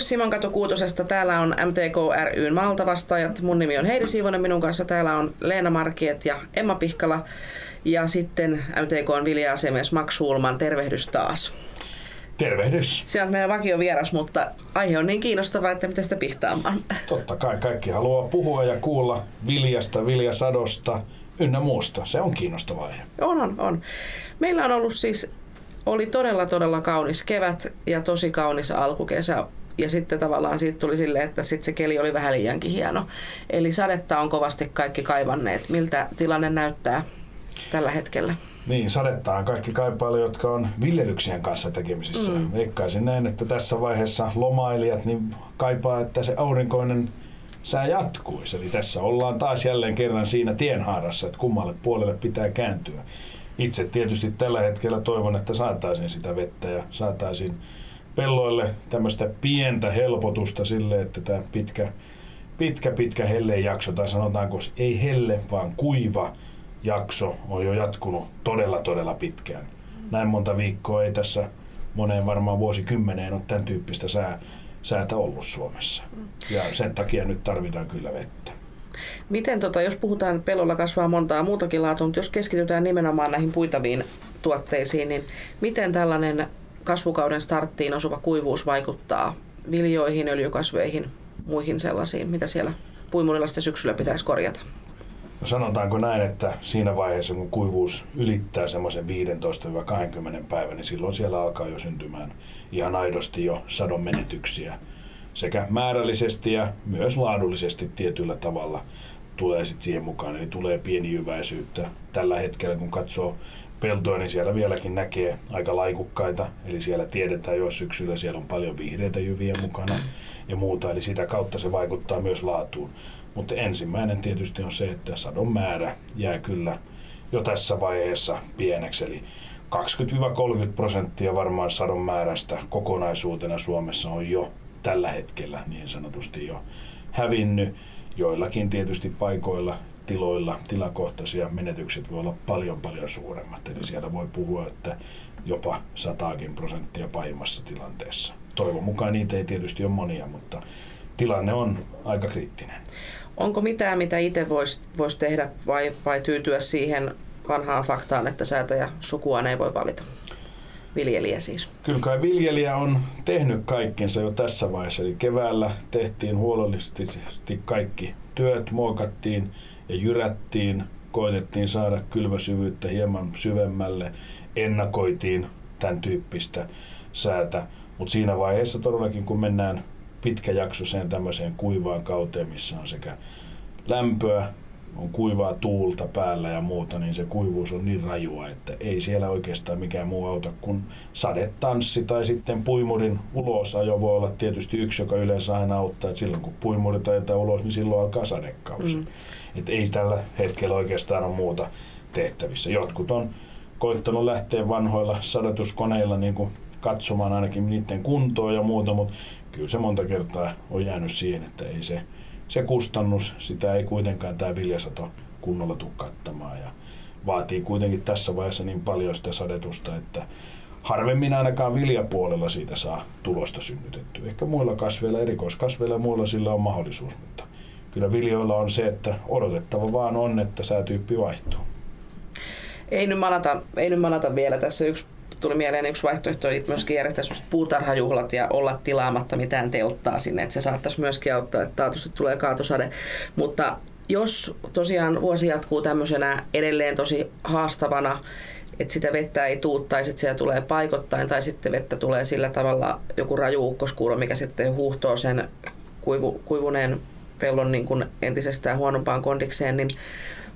Tervehdys Simon Katu Kuutosesta. Täällä on MTK ryn Malta-vastaajat. Mun nimi on Heidi Siivonen. Minun kanssa täällä on Leena Markiet ja Emma Pihkala. Ja sitten MTK on vilja-asiamies Max Hulman. Tervehdys taas. Tervehdys. Se on meidän vakio vieras, mutta aihe on niin kiinnostava, että miten sitä pihtaamaan. Totta kai kaikki haluaa puhua ja kuulla viljasta, viljasadosta ynnä muusta. Se on kiinnostava aihe. On, on, on. Meillä on ollut siis, oli todella todella kaunis kevät ja tosi kaunis alkukesä. Ja sitten tavallaan siitä tuli silleen, että sitten se keli oli vähän liiankin hieno. Eli sadetta on kovasti kaikki kaivanneet. Miltä tilanne näyttää tällä hetkellä? Niin, sadetta on kaikki kaipailu, jotka on viljelyksien kanssa tekemisissä. Mm. Veikkaisin näin, että tässä vaiheessa lomailijat niin kaipaa, että se aurinkoinen sää jatkuisi. Eli tässä ollaan taas jälleen kerran siinä tienhaarassa, että kummalle puolelle pitää kääntyä. Itse tietysti tällä hetkellä toivon, että saataisiin sitä vettä ja saataisiin pelloille tämmöistä pientä helpotusta sille, että tämä pitkä, pitkä, pitkä jakso, tai sanotaanko ei helle, vaan kuiva jakso on jo jatkunut todella, todella pitkään. Näin monta viikkoa ei tässä moneen varmaan vuosikymmeneen ole tämän tyyppistä sää, säätä ollut Suomessa. Ja sen takia nyt tarvitaan kyllä vettä. Miten, tota, jos puhutaan pellolla kasvaa montaa muutakin laatua, mutta jos keskitytään nimenomaan näihin puitaviin tuotteisiin, niin miten tällainen kasvukauden starttiin osuva kuivuus vaikuttaa viljoihin, öljykasveihin, muihin sellaisiin, mitä siellä puimurilla sitten syksyllä pitäisi korjata? No sanotaanko näin, että siinä vaiheessa kun kuivuus ylittää semmoisen 15-20 päivän, niin silloin siellä alkaa jo syntymään ihan aidosti jo sadon menetyksiä. Sekä määrällisesti ja myös laadullisesti tietyllä tavalla tulee sitten siihen mukaan, eli tulee pieni jyväisyyttä. Tällä hetkellä kun katsoo peltoa, niin siellä vieläkin näkee aika laikukkaita, eli siellä tiedetään jo syksyllä, siellä on paljon vihreitä jyviä mukana ja muuta, eli sitä kautta se vaikuttaa myös laatuun. Mutta ensimmäinen tietysti on se, että sadon määrä jää kyllä jo tässä vaiheessa pieneksi, eli 20-30 prosenttia varmaan sadon määrästä kokonaisuutena Suomessa on jo tällä hetkellä niin sanotusti jo hävinnyt. Joillakin tietysti paikoilla, tiloilla, tilakohtaisia menetykset voi olla paljon paljon suuremmat. Eli siellä voi puhua, että jopa sataakin prosenttia pahimmassa tilanteessa. Toivon mukaan niitä ei tietysti ole monia, mutta tilanne on aika kriittinen. Onko mitään, mitä itse voisi vois tehdä vai, vai tyytyä siihen vanhaan faktaan, että säätäjä sukua ei voi valita? Viljelijä siis. Kyllä kai viljelijä on tehnyt kaikkensa jo tässä vaiheessa. Eli keväällä tehtiin huolellisesti kaikki työt, muokattiin ja jyrättiin, koitettiin saada kylväsyvyyttä hieman syvemmälle, ennakoitiin tämän tyyppistä säätä. Mutta siinä vaiheessa todellakin, kun mennään pitkäjaksoiseen tämmöiseen kuivaan kauteen, missä on sekä lämpöä, on kuivaa tuulta päällä ja muuta, niin se kuivuus on niin rajua, että ei siellä oikeastaan mikään muu auta kuin sadetanssi tai sitten puimurin ulosajo voi olla tietysti yksi, joka yleensä aina auttaa, että silloin kun puimuri ajetaan ulos, niin silloin alkaa sadekausi. Mm. Et ei tällä hetkellä oikeastaan ole muuta tehtävissä. Jotkut on koittanut lähteä vanhoilla sadetuskoneilla niin kuin katsomaan ainakin niiden kuntoa ja muuta, mutta kyllä se monta kertaa on jäänyt siihen, että ei se, se kustannus, sitä ei kuitenkaan tämä viljasato kunnolla tule kattamaan ja vaatii kuitenkin tässä vaiheessa niin paljon sitä sadetusta, että harvemmin ainakaan viljapuolella siitä saa tulosta synnytettyä. Ehkä muilla kasveilla, erikoiskasveilla ja muilla sillä on mahdollisuus, mutta kyllä viljoilla on se, että odotettava vaan on, että säätyyppi vaihtuu. Ei nyt manata, ei nyt manata vielä tässä yksi tuli mieleen yksi vaihtoehto, oli myöskin järjestää puutarhajuhlat ja olla tilaamatta mitään telttaa sinne, että se saattaisi myöskin auttaa, että taatusti tulee kaatosade. Mutta jos tosiaan vuosi jatkuu tämmöisenä edelleen tosi haastavana, että sitä vettä ei tuu tai sitten siellä tulee paikottain tai sitten vettä tulee sillä tavalla joku raju ukkoskuuro, mikä sitten huuhtoo sen kuivu, kuivuneen pellon niin kuin entisestään huonompaan kondikseen, niin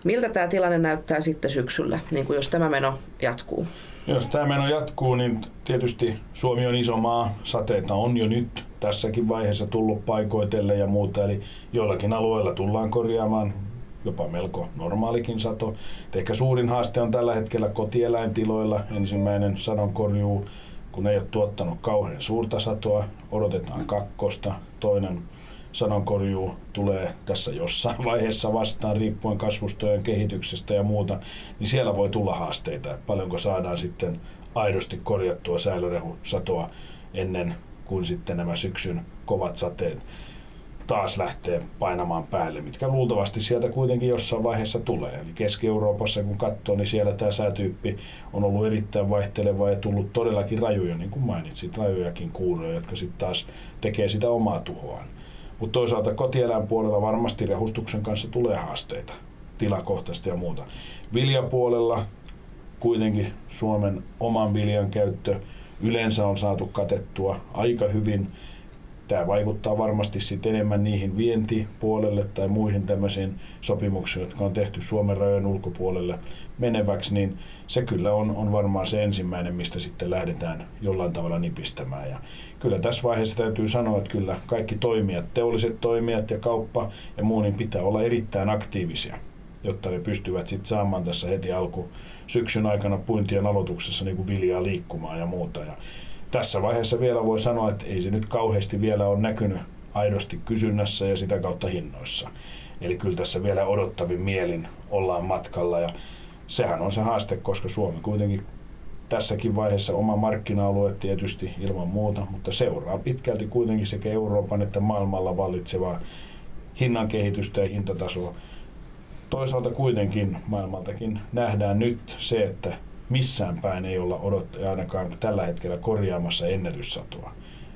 miltä tämä tilanne näyttää sitten syksyllä, niin kuin jos tämä meno jatkuu? Jos tämä meno jatkuu, niin tietysti Suomi on iso maa, sateita on jo nyt tässäkin vaiheessa tullut paikoitelle ja muuta, eli joillakin alueilla tullaan korjaamaan jopa melko normaalikin sato. Et ehkä suurin haaste on tällä hetkellä kotieläintiloilla. Ensimmäinen sadonkorjuu, kun ei ole tuottanut kauhean suurta satoa, odotetaan kakkosta. Toinen sanonkorjuu tulee tässä jossain vaiheessa vastaan riippuen kasvustojen kehityksestä ja muuta, niin siellä voi tulla haasteita, että paljonko saadaan sitten aidosti korjattua säilörehusatoa ennen kun sitten nämä syksyn kovat sateet taas lähtee painamaan päälle, mitkä luultavasti sieltä kuitenkin jossain vaiheessa tulee. Eli Keski-Euroopassa kun katsoo, niin siellä tämä säätyyppi on ollut erittäin vaihteleva ja tullut todellakin rajuja, niin kuin mainitsit, rajujakin kuuroja, jotka sitten taas tekee sitä omaa tuhoaan. Mutta toisaalta kotieläin puolella varmasti rehustuksen kanssa tulee haasteita, tilakohtaisesti ja muuta. Viljapuolella kuitenkin Suomen oman viljan käyttö yleensä on saatu katettua aika hyvin – tämä vaikuttaa varmasti sitten enemmän niihin vientipuolelle tai muihin tämmöisiin sopimuksiin, jotka on tehty Suomen rajojen ulkopuolelle meneväksi, niin se kyllä on, on varmaan se ensimmäinen, mistä sitten lähdetään jollain tavalla nipistämään. Ja kyllä tässä vaiheessa täytyy sanoa, että kyllä kaikki toimijat, teolliset toimijat ja kauppa ja muu, niin pitää olla erittäin aktiivisia, jotta ne pystyvät sitten saamaan tässä heti alku syksyn aikana puintien aloituksessa niin kuin viljaa liikkumaan ja muuta. Ja tässä vaiheessa vielä voi sanoa, että ei se nyt kauheasti vielä ole näkynyt aidosti kysynnässä ja sitä kautta hinnoissa. Eli kyllä tässä vielä odottavin mielin ollaan matkalla ja sehän on se haaste, koska Suomi kuitenkin tässäkin vaiheessa oma markkina-alue tietysti ilman muuta, mutta seuraa pitkälti kuitenkin sekä Euroopan että maailmalla vallitsevaa hinnan kehitystä ja hintatasoa. Toisaalta kuitenkin maailmaltakin nähdään nyt se, että missään päin ei olla odot, ainakaan tällä hetkellä korjaamassa ennätyssatoa.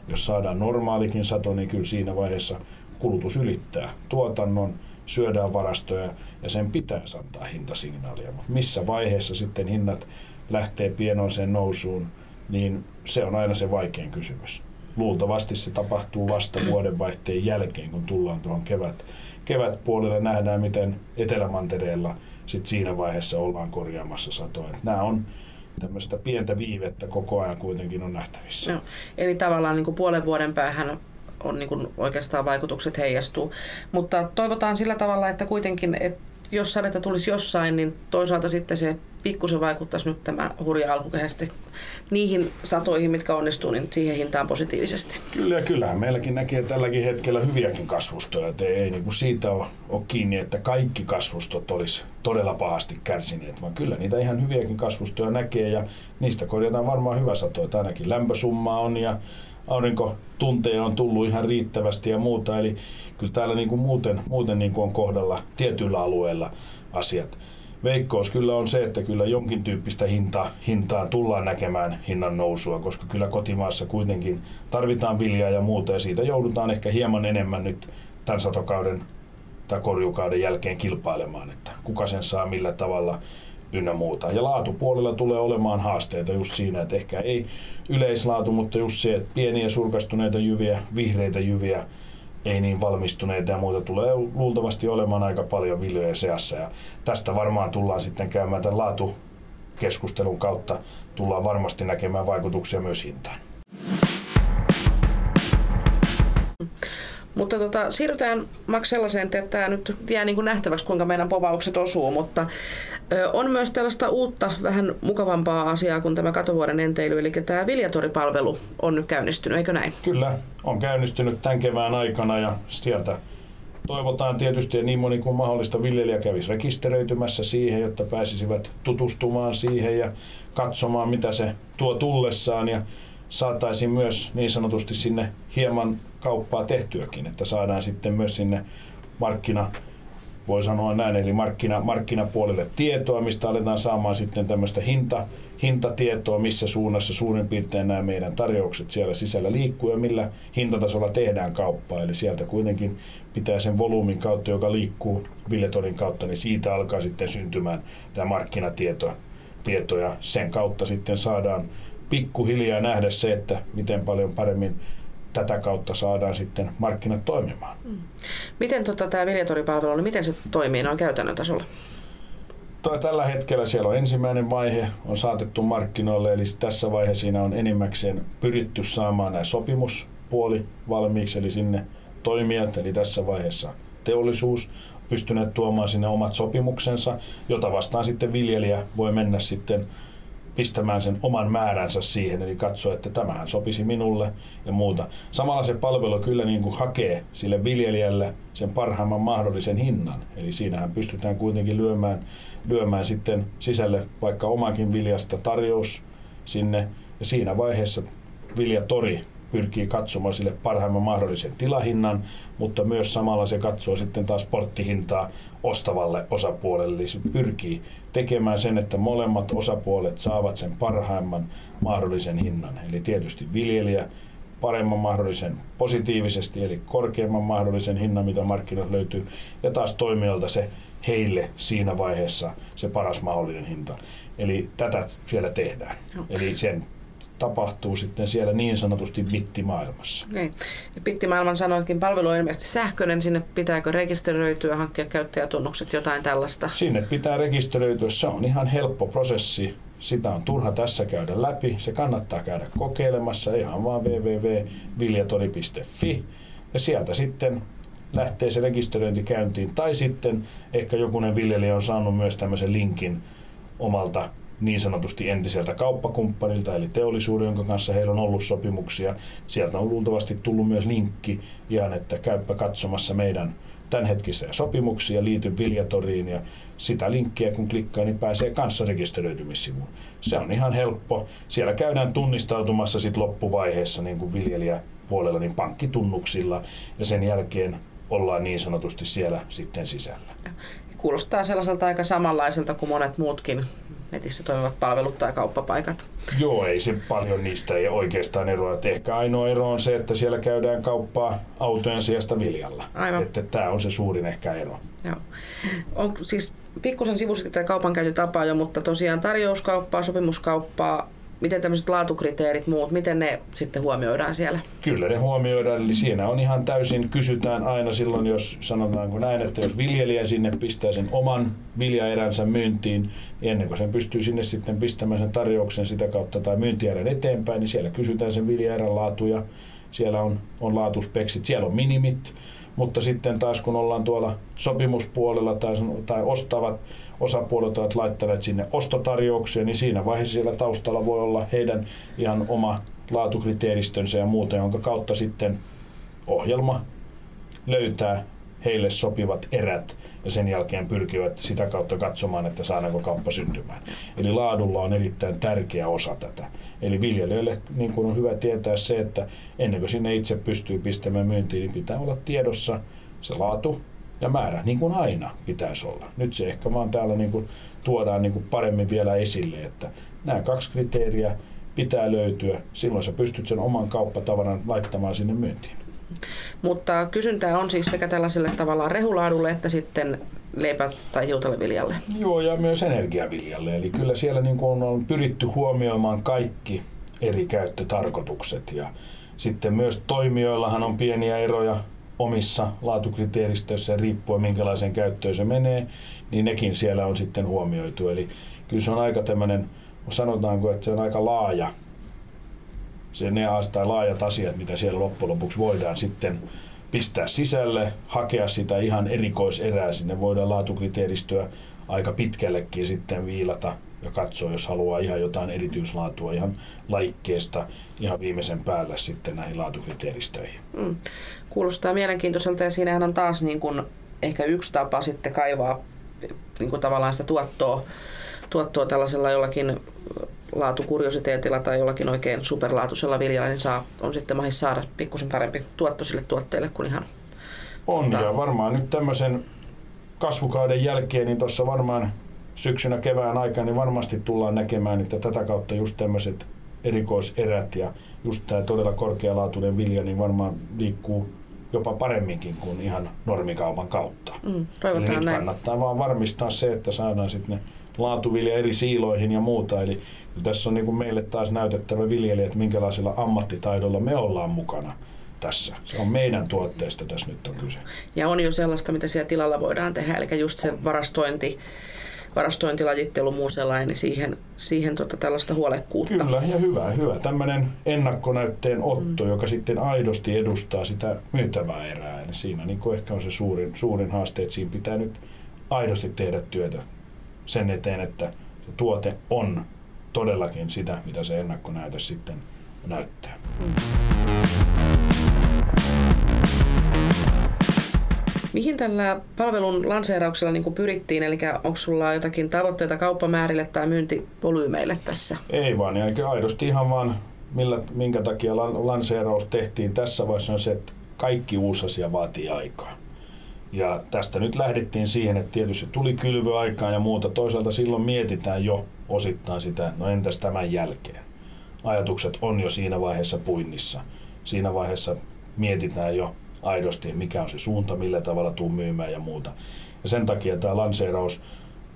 Jos saadaan normaalikin sato, niin kyllä siinä vaiheessa kulutus ylittää tuotannon, syödään varastoja ja sen pitäisi antaa hintasignaalia. Mutta missä vaiheessa sitten hinnat lähtee pienoiseen nousuun, niin se on aina se vaikein kysymys. Luultavasti se tapahtuu vasta vuodenvaihteen jälkeen, kun tullaan tuohon kevät, kevätpuolelle. Nähdään, miten Etelämantereella – sitten siinä vaiheessa ollaan korjaamassa satoa. Nämä on tämmöistä pientä viivettä koko ajan kuitenkin on nähtävissä. No, eli tavallaan niin kuin puolen vuoden päähän on niin kuin oikeastaan vaikutukset heijastuu. Mutta toivotaan sillä tavalla, että kuitenkin, että jos sadetta tulisi jossain, niin toisaalta sitten se pikkusen vaikuttaisi nyt tämä hurja alkukehästä niihin satoihin, mitkä onnistuu, niin siihen hintaan positiivisesti. Kyllä ja kyllähän meilläkin näkee tälläkin hetkellä hyviäkin kasvustoja. Että ei niin kuin siitä ole, ole kiinni, että kaikki kasvustot olisi todella pahasti kärsineet, vaan kyllä niitä ihan hyviäkin kasvustoja näkee ja niistä korjataan varmaan hyvä sato. Että ainakin lämpösumma on ja aurinkotunteja on tullut ihan riittävästi ja muuta. Eli kyllä täällä niin kuin muuten, muuten niin kuin on kohdalla tietyillä alueilla asiat. Veikkous kyllä on se, että kyllä jonkin tyyppistä hinta, hintaan tullaan näkemään hinnan nousua, koska kyllä kotimaassa kuitenkin tarvitaan viljaa ja muuta ja siitä joudutaan ehkä hieman enemmän nyt tämän satokauden tai korjukauden jälkeen kilpailemaan, että kuka sen saa millä tavalla ynnä muuta. Ja laatupuolella tulee olemaan haasteita just siinä, että ehkä ei yleislaatu, mutta just se, että pieniä surkastuneita jyviä, vihreitä jyviä, ei niin valmistuneita ja muuta tulee luultavasti olemaan aika paljon viljojen seassa. Ja tästä varmaan tullaan sitten käymään tämän laatukeskustelun kautta, tullaan varmasti näkemään vaikutuksia myös hintaan. Mutta tota, siirrytään Max sellaiseen, että tämä nyt jää niin kuin nähtäväksi, kuinka meidän povaukset osuu, mutta ö, on myös tällaista uutta, vähän mukavampaa asiaa kuin tämä katovuoden enteily, eli tämä Viljatoripalvelu on nyt käynnistynyt, eikö näin? Kyllä, on käynnistynyt tämän kevään aikana ja sieltä toivotaan tietysti, että niin moni kuin mahdollista viljelijä kävisi rekisteröitymässä siihen, jotta pääsisivät tutustumaan siihen ja katsomaan, mitä se tuo tullessaan ja saataisiin myös niin sanotusti sinne hieman kauppaa tehtyäkin, että saadaan sitten myös sinne markkina, voi sanoa näin, eli markkina, markkinapuolelle tietoa, mistä aletaan saamaan sitten tämmöistä hinta, hintatietoa, missä suunnassa suurin piirtein nämä meidän tarjoukset siellä sisällä liikkuu ja millä hintatasolla tehdään kauppaa. Eli sieltä kuitenkin pitää sen volyymin kautta, joka liikkuu Villetorin kautta, niin siitä alkaa sitten syntymään tämä markkinatieto. Tieto, ja sen kautta sitten saadaan pikkuhiljaa nähdä se, että miten paljon paremmin tätä kautta saadaan sitten markkinat toimimaan. Mm. Miten tota, tämä Viljatoripalvelu, niin miten se toimii noin käytännön tasolla? Toi, tällä hetkellä siellä on ensimmäinen vaihe, on saatettu markkinoille, eli tässä vaiheessa siinä on enimmäkseen pyritty saamaan nämä sopimuspuoli valmiiksi, eli sinne toimijat, eli tässä vaiheessa teollisuus, pystyneet tuomaan sinne omat sopimuksensa, jota vastaan sitten viljelijä voi mennä sitten pistämään sen oman määränsä siihen, eli katsoa, että tämähän sopisi minulle ja muuta. Samalla se palvelu kyllä niin kuin hakee sille viljelijälle sen parhaimman mahdollisen hinnan, eli siinähän pystytään kuitenkin lyömään, lyömään sitten sisälle vaikka omakin viljasta tarjous sinne, ja siinä vaiheessa viljatori pyrkii katsomaan sille parhaimman mahdollisen tilahinnan, mutta myös samalla se katsoo sitten taas porttihintaa ostavalle osapuolelle. Eli se pyrkii tekemään sen, että molemmat osapuolet saavat sen parhaimman mahdollisen hinnan. Eli tietysti viljelijä paremman mahdollisen positiivisesti, eli korkeamman mahdollisen hinnan, mitä markkinoilta löytyy, ja taas toimijalta se heille siinä vaiheessa se paras mahdollinen hinta. Eli tätä siellä tehdään. No. Eli sen tapahtuu sitten siellä niin sanotusti bittimaailmassa. Okay. bittimaailman sanoitkin palvelu on ilmeisesti sähköinen, sinne pitääkö rekisteröityä, hankkia käyttäjätunnukset, jotain tällaista? Sinne pitää rekisteröityä, se on ihan helppo prosessi. Sitä on turha tässä käydä läpi. Se kannattaa käydä kokeilemassa ihan vaan www.viljatori.fi ja sieltä sitten lähtee se rekisteröinti käyntiin. Tai sitten ehkä jokunen viljelijä on saanut myös tämmöisen linkin omalta niin sanotusti entiseltä kauppakumppanilta, eli teollisuuden, jonka kanssa heillä on ollut sopimuksia. Sieltä on luultavasti tullut myös linkki ihan, että käyppä katsomassa meidän tämänhetkisiä sopimuksia, liity Viljatoriin ja sitä linkkiä kun klikkaa, niin pääsee kanssa rekisteröitymissivuun. Se on ihan helppo. Siellä käydään tunnistautumassa sit loppuvaiheessa niin kuin viljelijäpuolella niin pankkitunnuksilla ja sen jälkeen ollaan niin sanotusti siellä sitten sisällä. Kuulostaa sellaiselta aika samanlaiselta kuin monet muutkin netissä toimivat palvelut tai kauppapaikat. Joo, ei se paljon niistä ei oikeastaan eroa. Et ehkä ainoa ero on se, että siellä käydään kauppaa autojen sijasta viljalla. Aivan. Että tämä on se suurin ehkä ero. Joo. On, siis pikkusen sivusit tätä kaupankäyntitapaa jo, mutta tosiaan tarjouskauppaa, sopimuskauppaa, miten tämmöiset laatukriteerit muut, miten ne sitten huomioidaan siellä? Kyllä ne huomioidaan, eli siinä on ihan täysin, kysytään aina silloin, jos sanotaanko näin, että jos viljelijä sinne pistää sen oman viljaeränsä myyntiin, ennen kuin sen pystyy sinne sitten pistämään sen tarjouksen sitä kautta tai myyntierän eteenpäin, niin siellä kysytään sen viljaerän laatuja, siellä on, on laatuspeksit, siellä on minimit, mutta sitten taas kun ollaan tuolla sopimuspuolella tai, tai ostavat osapuolet ovat laittaneet sinne ostotarjouksia, niin siinä vaiheessa siellä taustalla voi olla heidän ihan oma laatukriteeristönsä ja muuta, jonka kautta sitten ohjelma löytää heille sopivat erät ja sen jälkeen pyrkivät sitä kautta katsomaan, että saadaanko kauppa syntymään. Eli laadulla on erittäin tärkeä osa tätä. Eli viljelijöille niin kuin on hyvä tietää se, että ennen kuin sinne itse pystyy pistämään myyntiin, niin pitää olla tiedossa se laatu, ja määrä, niin kuin aina pitäisi olla. Nyt se ehkä vaan täällä niin kuin tuodaan niin kuin paremmin vielä esille, että nämä kaksi kriteeriä pitää löytyä. Silloin sä pystyt sen oman kauppatavaran laittamaan sinne myyntiin. Mutta kysyntää on siis sekä tällaiselle tavallaan rehulaadulle että sitten leipä- tai hiutaleviljalle. Joo, ja myös energiaviljalle. Eli kyllä siellä niin kuin on pyritty huomioimaan kaikki eri käyttötarkoitukset. Ja sitten myös toimijoillahan on pieniä eroja omissa laatukriteeristöissä riippuen minkälaiseen käyttöön se menee, niin nekin siellä on sitten huomioitu. Eli kyllä se on aika tämmöinen, sanotaanko, että se on aika laaja, se ne tai laajat asiat, mitä siellä loppujen lopuksi voidaan sitten pistää sisälle, hakea sitä ihan erikoiserää. Sinne voidaan laatukriteeristöä aika pitkällekin sitten viilata ja katsoa, jos haluaa ihan jotain erityislaatua ihan laikkeesta ihan viimeisen päälle sitten näihin laatukriteeristöihin. Mm. Kuulostaa mielenkiintoiselta ja siinähän on taas niin kuin ehkä yksi tapa sitten kaivaa niin kuin tavallaan sitä tuottoa, tuottoa tällaisella jollakin laatukuriositeetilla tai jollakin oikein superlaatuisella viljalla, niin saa, on sitten mahis saada pikkusen parempi tuotto sille tuotteelle kuin ihan... On, tuota... ja varmaan nyt tämmöisen kasvukauden jälkeen, niin tuossa varmaan syksynä kevään aikana, niin varmasti tullaan näkemään, että tätä kautta just tämmöiset erikoiserät ja just tämä todella korkealaatuinen vilja, niin varmaan liikkuu jopa paremminkin kuin ihan normikaupan kautta. Mm, Eli nyt näin. kannattaa vaan varmistaa se, että saadaan sitten ne laatuvilja eri siiloihin ja muuta. Eli tässä on niin kuin meille taas näytettävä viljelijä, että minkälaisella ammattitaidolla me ollaan mukana tässä. Se on meidän tuotteesta tässä nyt on kyse. Ja on jo sellaista, mitä siellä tilalla voidaan tehdä, eli just se varastointi, varastointilajittelu, muu sellainen, niin siihen, siihen tota tällaista huolekkuutta. Kyllä, ja hyvä, hyvä. Tämmöinen ennakkonäytteen otto, mm. joka sitten aidosti edustaa sitä myytävää erää. Eli siinä niin ehkä on se suurin, suurin haaste, että siinä pitää nyt aidosti tehdä työtä sen eteen, että se tuote on todellakin sitä, mitä se ennakkonäyte sitten näyttää. Mm. Mihin tällä palvelun lanseerauksella niin pyrittiin? Eli onko sulla jotakin tavoitteita kauppamäärille tai myyntivolyymeille tässä? Ei vaan, niin aidosti ihan vaan millä, minkä takia lanseeraus tehtiin tässä vaiheessa on se, että kaikki uusi asia vaatii aikaa. Ja tästä nyt lähdettiin siihen, että tietysti tuli kylvöaikaa ja muuta. Toisaalta silloin mietitään jo osittain sitä, no entäs tämän jälkeen. Ajatukset on jo siinä vaiheessa puinnissa. Siinä vaiheessa mietitään jo aidosti, mikä on se suunta, millä tavalla tuu myymään ja muuta. Ja sen takia tämä lanseeraus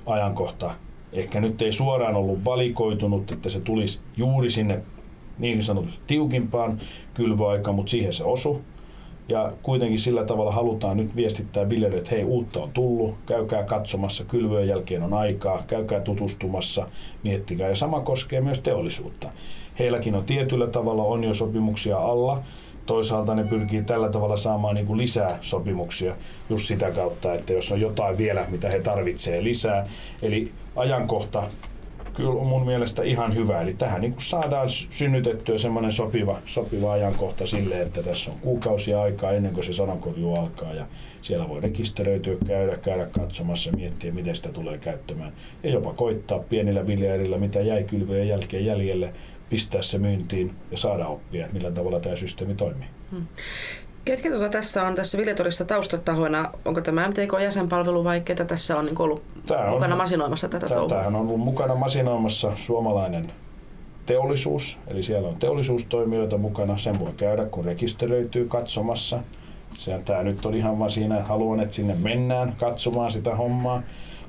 ajankohta ehkä nyt ei suoraan ollut valikoitunut, että se tulisi juuri sinne niin sanotusti tiukimpaan kylvöaikaan, mutta siihen se osui. Ja kuitenkin sillä tavalla halutaan nyt viestittää viljelijöille, että hei, uutta on tullut, käykää katsomassa, kylvöjen jälkeen on aikaa, käykää tutustumassa, miettikää. Ja sama koskee myös teollisuutta. Heilläkin on tietyllä tavalla on jo sopimuksia alla, toisaalta ne pyrkii tällä tavalla saamaan niin kuin lisää sopimuksia just sitä kautta, että jos on jotain vielä, mitä he tarvitsevat lisää. Eli ajankohta kyllä on mun mielestä ihan hyvä. Eli tähän niin kuin saadaan synnytettyä semmoinen sopiva, sopiva ajankohta sille, että tässä on kuukausia aikaa ennen kuin se sanankorju alkaa ja siellä voi rekisteröityä, käydä, käydä katsomassa, miettiä, miten sitä tulee käyttämään. Ja jopa koittaa pienillä viljelijöillä, mitä jäi kylvöjen jälkeen jäljelle, pistää se myyntiin ja saada oppia, että millä tavalla tämä systeemi toimii. Hmm. Ketkä tuota tässä on tässä Viljatorissa taustatahoina? Onko tämä MTK-jäsenpalvelu vai ketä tässä on niin ollut tämä mukana on, masinoimassa tätä touhua? Tämähän on ollut mukana masinoimassa suomalainen teollisuus, eli siellä on teollisuustoimijoita mukana. Sen voi käydä, kun rekisteröityy katsomassa. Sehän tämä nyt on ihan vaan siinä, että haluan, että sinne mennään katsomaan sitä hommaa.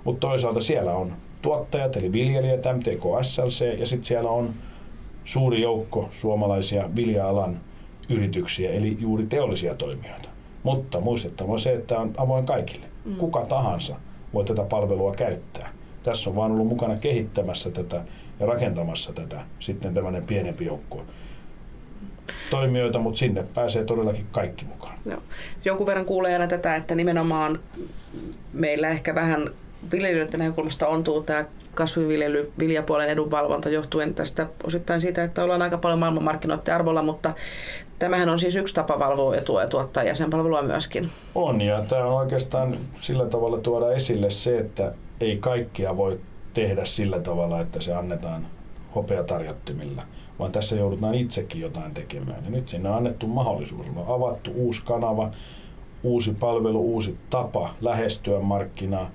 Mutta toisaalta siellä on tuottajat, eli viljelijät, MTK, SLC, ja sitten siellä on suuri joukko suomalaisia vilja-alan yrityksiä, eli juuri teollisia toimijoita. Mutta muistettava se, että on avoin kaikille. Mm. Kuka tahansa voi tätä palvelua käyttää. Tässä on vaan ollut mukana kehittämässä tätä ja rakentamassa tätä sitten tämmöinen pienempi joukko toimijoita, mutta sinne pääsee todellakin kaikki mukaan. Joo. Jonkun verran kuulee aina tätä, että nimenomaan meillä ehkä vähän viljelijöiden näkökulmasta ontuu tämä kasviviljely, viljapuolen edunvalvonta johtuen tästä osittain siitä, että ollaan aika paljon maailmanmarkkinoiden arvolla, mutta tämähän on siis yksi tapa valvoa etua ja tuottaa jäsenpalvelua myöskin. On ja tämä on oikeastaan sillä tavalla tuoda esille se, että ei kaikkia voi tehdä sillä tavalla, että se annetaan hopeatarjottimilla, vaan tässä joudutaan itsekin jotain tekemään. Ja nyt sinne on annettu mahdollisuus, on avattu uusi kanava, uusi palvelu, uusi tapa lähestyä markkinaa,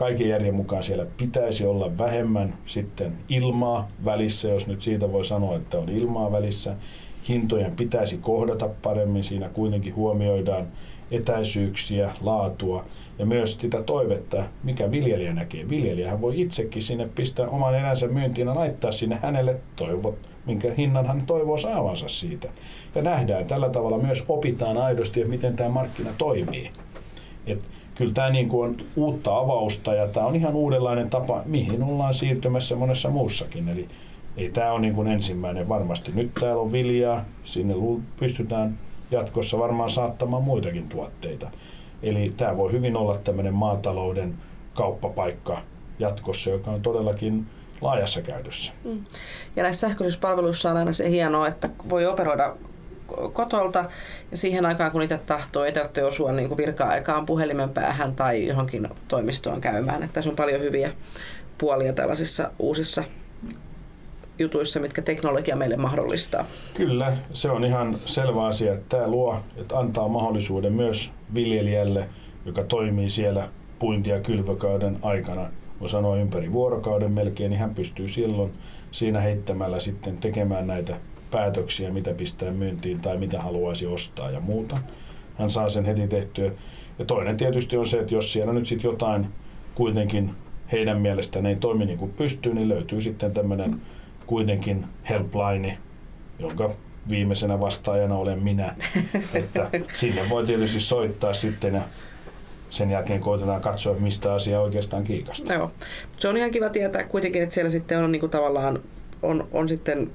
kaiken järjen mukaan siellä pitäisi olla vähemmän sitten ilmaa välissä, jos nyt siitä voi sanoa, että on ilmaa välissä. Hintojen pitäisi kohdata paremmin, siinä kuitenkin huomioidaan etäisyyksiä, laatua ja myös sitä toivetta, mikä viljelijä näkee. Viljelijähän voi itsekin sinne pistää oman elänsä myyntiin ja laittaa sinne hänelle toivot, minkä hinnan hän toivoo saavansa siitä. Ja nähdään, tällä tavalla myös opitaan aidosti, että miten tämä markkina toimii. Et kyllä tämä niin kuin on uutta avausta ja tämä on ihan uudenlainen tapa, mihin ollaan siirtymässä monessa muussakin. Eli ei tämä ole niin kuin ensimmäinen varmasti. Nyt täällä on viljaa, sinne pystytään jatkossa varmaan saattamaan muitakin tuotteita. Eli tämä voi hyvin olla tämmöinen maatalouden kauppapaikka jatkossa, joka on todellakin laajassa käytössä. Mm. Ja näissä sähköisissä palveluissa on aina se hienoa, että voi operoida kotolta ja siihen aikaan, kun itse tahtoo, ei tarvitse osua niin virka-aikaan puhelimen päähän tai johonkin toimistoon käymään. Että tässä on paljon hyviä puolia tällaisissa uusissa jutuissa, mitkä teknologia meille mahdollistaa. Kyllä, se on ihan selvä asia, että tämä luo, että antaa mahdollisuuden myös viljelijälle, joka toimii siellä puinti- ja kylvökauden aikana, voi sanoa ympäri vuorokauden melkein, niin hän pystyy silloin siinä heittämällä sitten tekemään näitä päätöksiä, mitä pistää myyntiin tai mitä haluaisi ostaa ja muuta. Hän saa sen heti tehtyä. Ja toinen tietysti on se, että jos siellä nyt sitten jotain kuitenkin heidän mielestään ei toimi niin kuin pystyy, niin löytyy sitten tämmöinen kuitenkin helpline, jonka viimeisenä vastaajana olen minä. Että sinne voi tietysti soittaa sitten ja sen jälkeen koitetaan katsoa, mistä asia oikeastaan kiikastaa. Joo. Se on ihan kiva tietää kuitenkin, että siellä sitten on niin kuin tavallaan on, on sitten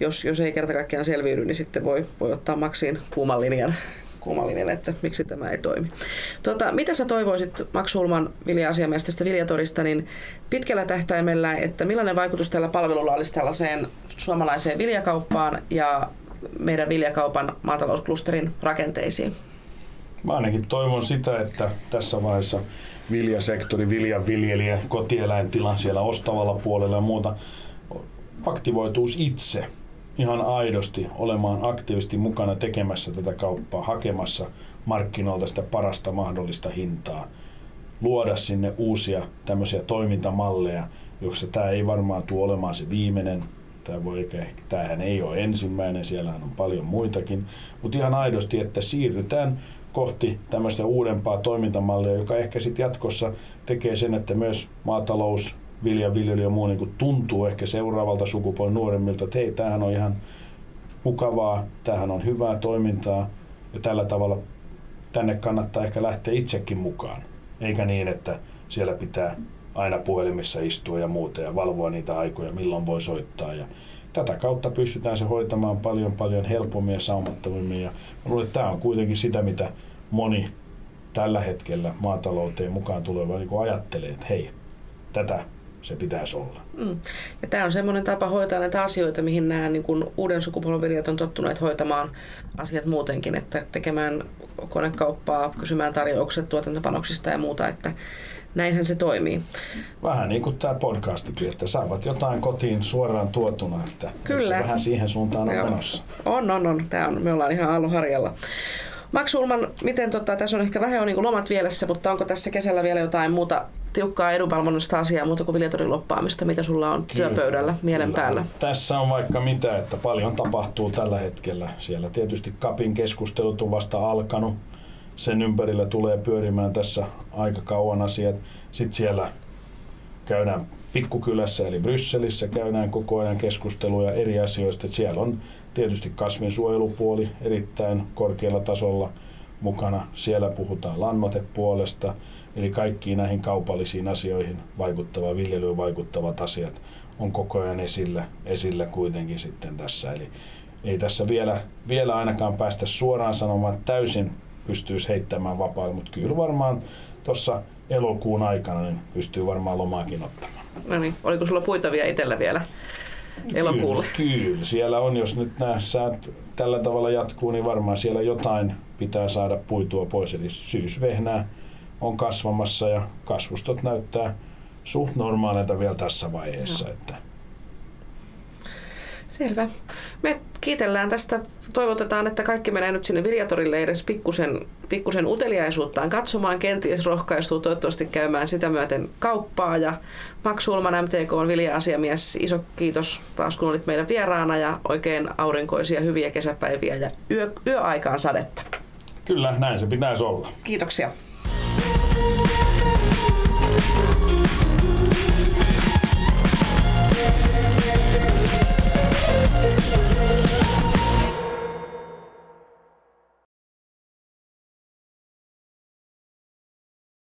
jos, jos ei kerta kaikkiaan selviydy, niin sitten voi, voi ottaa maksiin kuuman linjan, kuuman linjan, että miksi tämä ei toimi. Tota, mitä sä toivoisit Max Ulman vilja-asiamies tästä Viljatorista, niin pitkällä tähtäimellä, että millainen vaikutus tällä palvelulla olisi tällaiseen suomalaiseen viljakauppaan ja meidän viljakaupan maatalousklusterin rakenteisiin? Mä ainakin toivon sitä, että tässä vaiheessa viljasektori, viljanviljelijä, kotieläintila siellä ostavalla puolella ja muuta aktivoituisi itse ihan aidosti olemaan aktiivisesti mukana tekemässä tätä kauppaa, hakemassa markkinoilta sitä parasta mahdollista hintaa, luoda sinne uusia tämmöisiä toimintamalleja, jossa tämä ei varmaan tule olemaan se viimeinen, tämä voi ehkä, tämähän ei ole ensimmäinen, siellähän on paljon muitakin, mutta ihan aidosti, että siirrytään kohti tämmöistä uudempaa toimintamallia, joka ehkä sitten jatkossa tekee sen, että myös maatalous, viljanviljely ja muu niin tuntuu ehkä seuraavalta sukupolven nuoremmilta, että hei, tämähän on ihan mukavaa, tämähän on hyvää toimintaa ja tällä tavalla tänne kannattaa ehkä lähteä itsekin mukaan. Eikä niin, että siellä pitää aina puhelimissa istua ja muuta ja valvoa niitä aikoja, milloin voi soittaa. Ja tätä kautta pystytään se hoitamaan paljon paljon helpommin ja saumattomimmin. Ja mä luulen, että tämä on kuitenkin sitä, mitä moni tällä hetkellä maatalouteen mukaan tuleva niin ajattelee, että hei, tätä se pitäisi olla. Mm. Ja tämä on semmoinen tapa hoitaa näitä asioita, mihin nämä niin kuin uuden sukupolven on tottuneet hoitamaan asiat muutenkin, että tekemään konekauppaa, kysymään tarjoukset tuotantopanoksista ja muuta, että näinhän se toimii. Vähän niin kuin tämä podcastikin, että saavat jotain kotiin suoraan tuotuna, että Kyllä. vähän siihen suuntaan on menossa. On, on, on. Tämä on. Me ollaan ihan aluharjalla. Max Ulman, miten tota, tässä on ehkä vähän on niin lomat vielessä, mutta onko tässä kesällä vielä jotain muuta tiukkaa edunvalvonnasta asiaa muuta kuin viljatorin loppaamista, mitä sulla on kyllä, työpöydällä, mielen kyllä. päällä? Tässä on vaikka mitä, että paljon tapahtuu tällä hetkellä. Siellä tietysti kapin keskustelut on vasta alkanut. Sen ympärillä tulee pyörimään tässä aika kauan asiat. Sitten siellä käydään pikkukylässä eli Brysselissä käydään koko ajan keskusteluja eri asioista. Siellä on tietysti kasvinsuojelupuoli erittäin korkealla tasolla mukana. Siellä puhutaan lannoitepuolesta, eli kaikkiin näihin kaupallisiin asioihin vaikuttava, viljelyyn vaikuttavat asiat on koko ajan esillä, esillä kuitenkin sitten tässä. Eli ei tässä vielä, vielä ainakaan päästä suoraan sanomaan, että täysin pystyisi heittämään vapaalle, mutta kyllä varmaan tuossa elokuun aikana niin pystyy varmaan lomaakin ottamaan. No niin, oliko sulla puitavia itsellä vielä elokuulle? Kyllä, kyllä, siellä on, jos nyt nämä säät tällä tavalla jatkuu, niin varmaan siellä jotain pitää saada puitua pois. Eli syysvehnää on kasvamassa ja kasvustot näyttää suht normaaleilta vielä tässä vaiheessa. No. Että Selvä. Me kiitellään tästä. Toivotetaan, että kaikki menee nyt sinne Viljatorille edes pikkusen, pikkusen uteliaisuuttaan katsomaan, kenties rohkaistuu toivottavasti käymään sitä myöten kauppaa. Ja Max Ulman, MTK on vilja-asiamies. Iso kiitos taas kun olit meidän vieraana ja oikein aurinkoisia hyviä kesäpäiviä ja yö, yöaikaan sadetta. Kyllä, näin se pitäisi olla. Kiitoksia.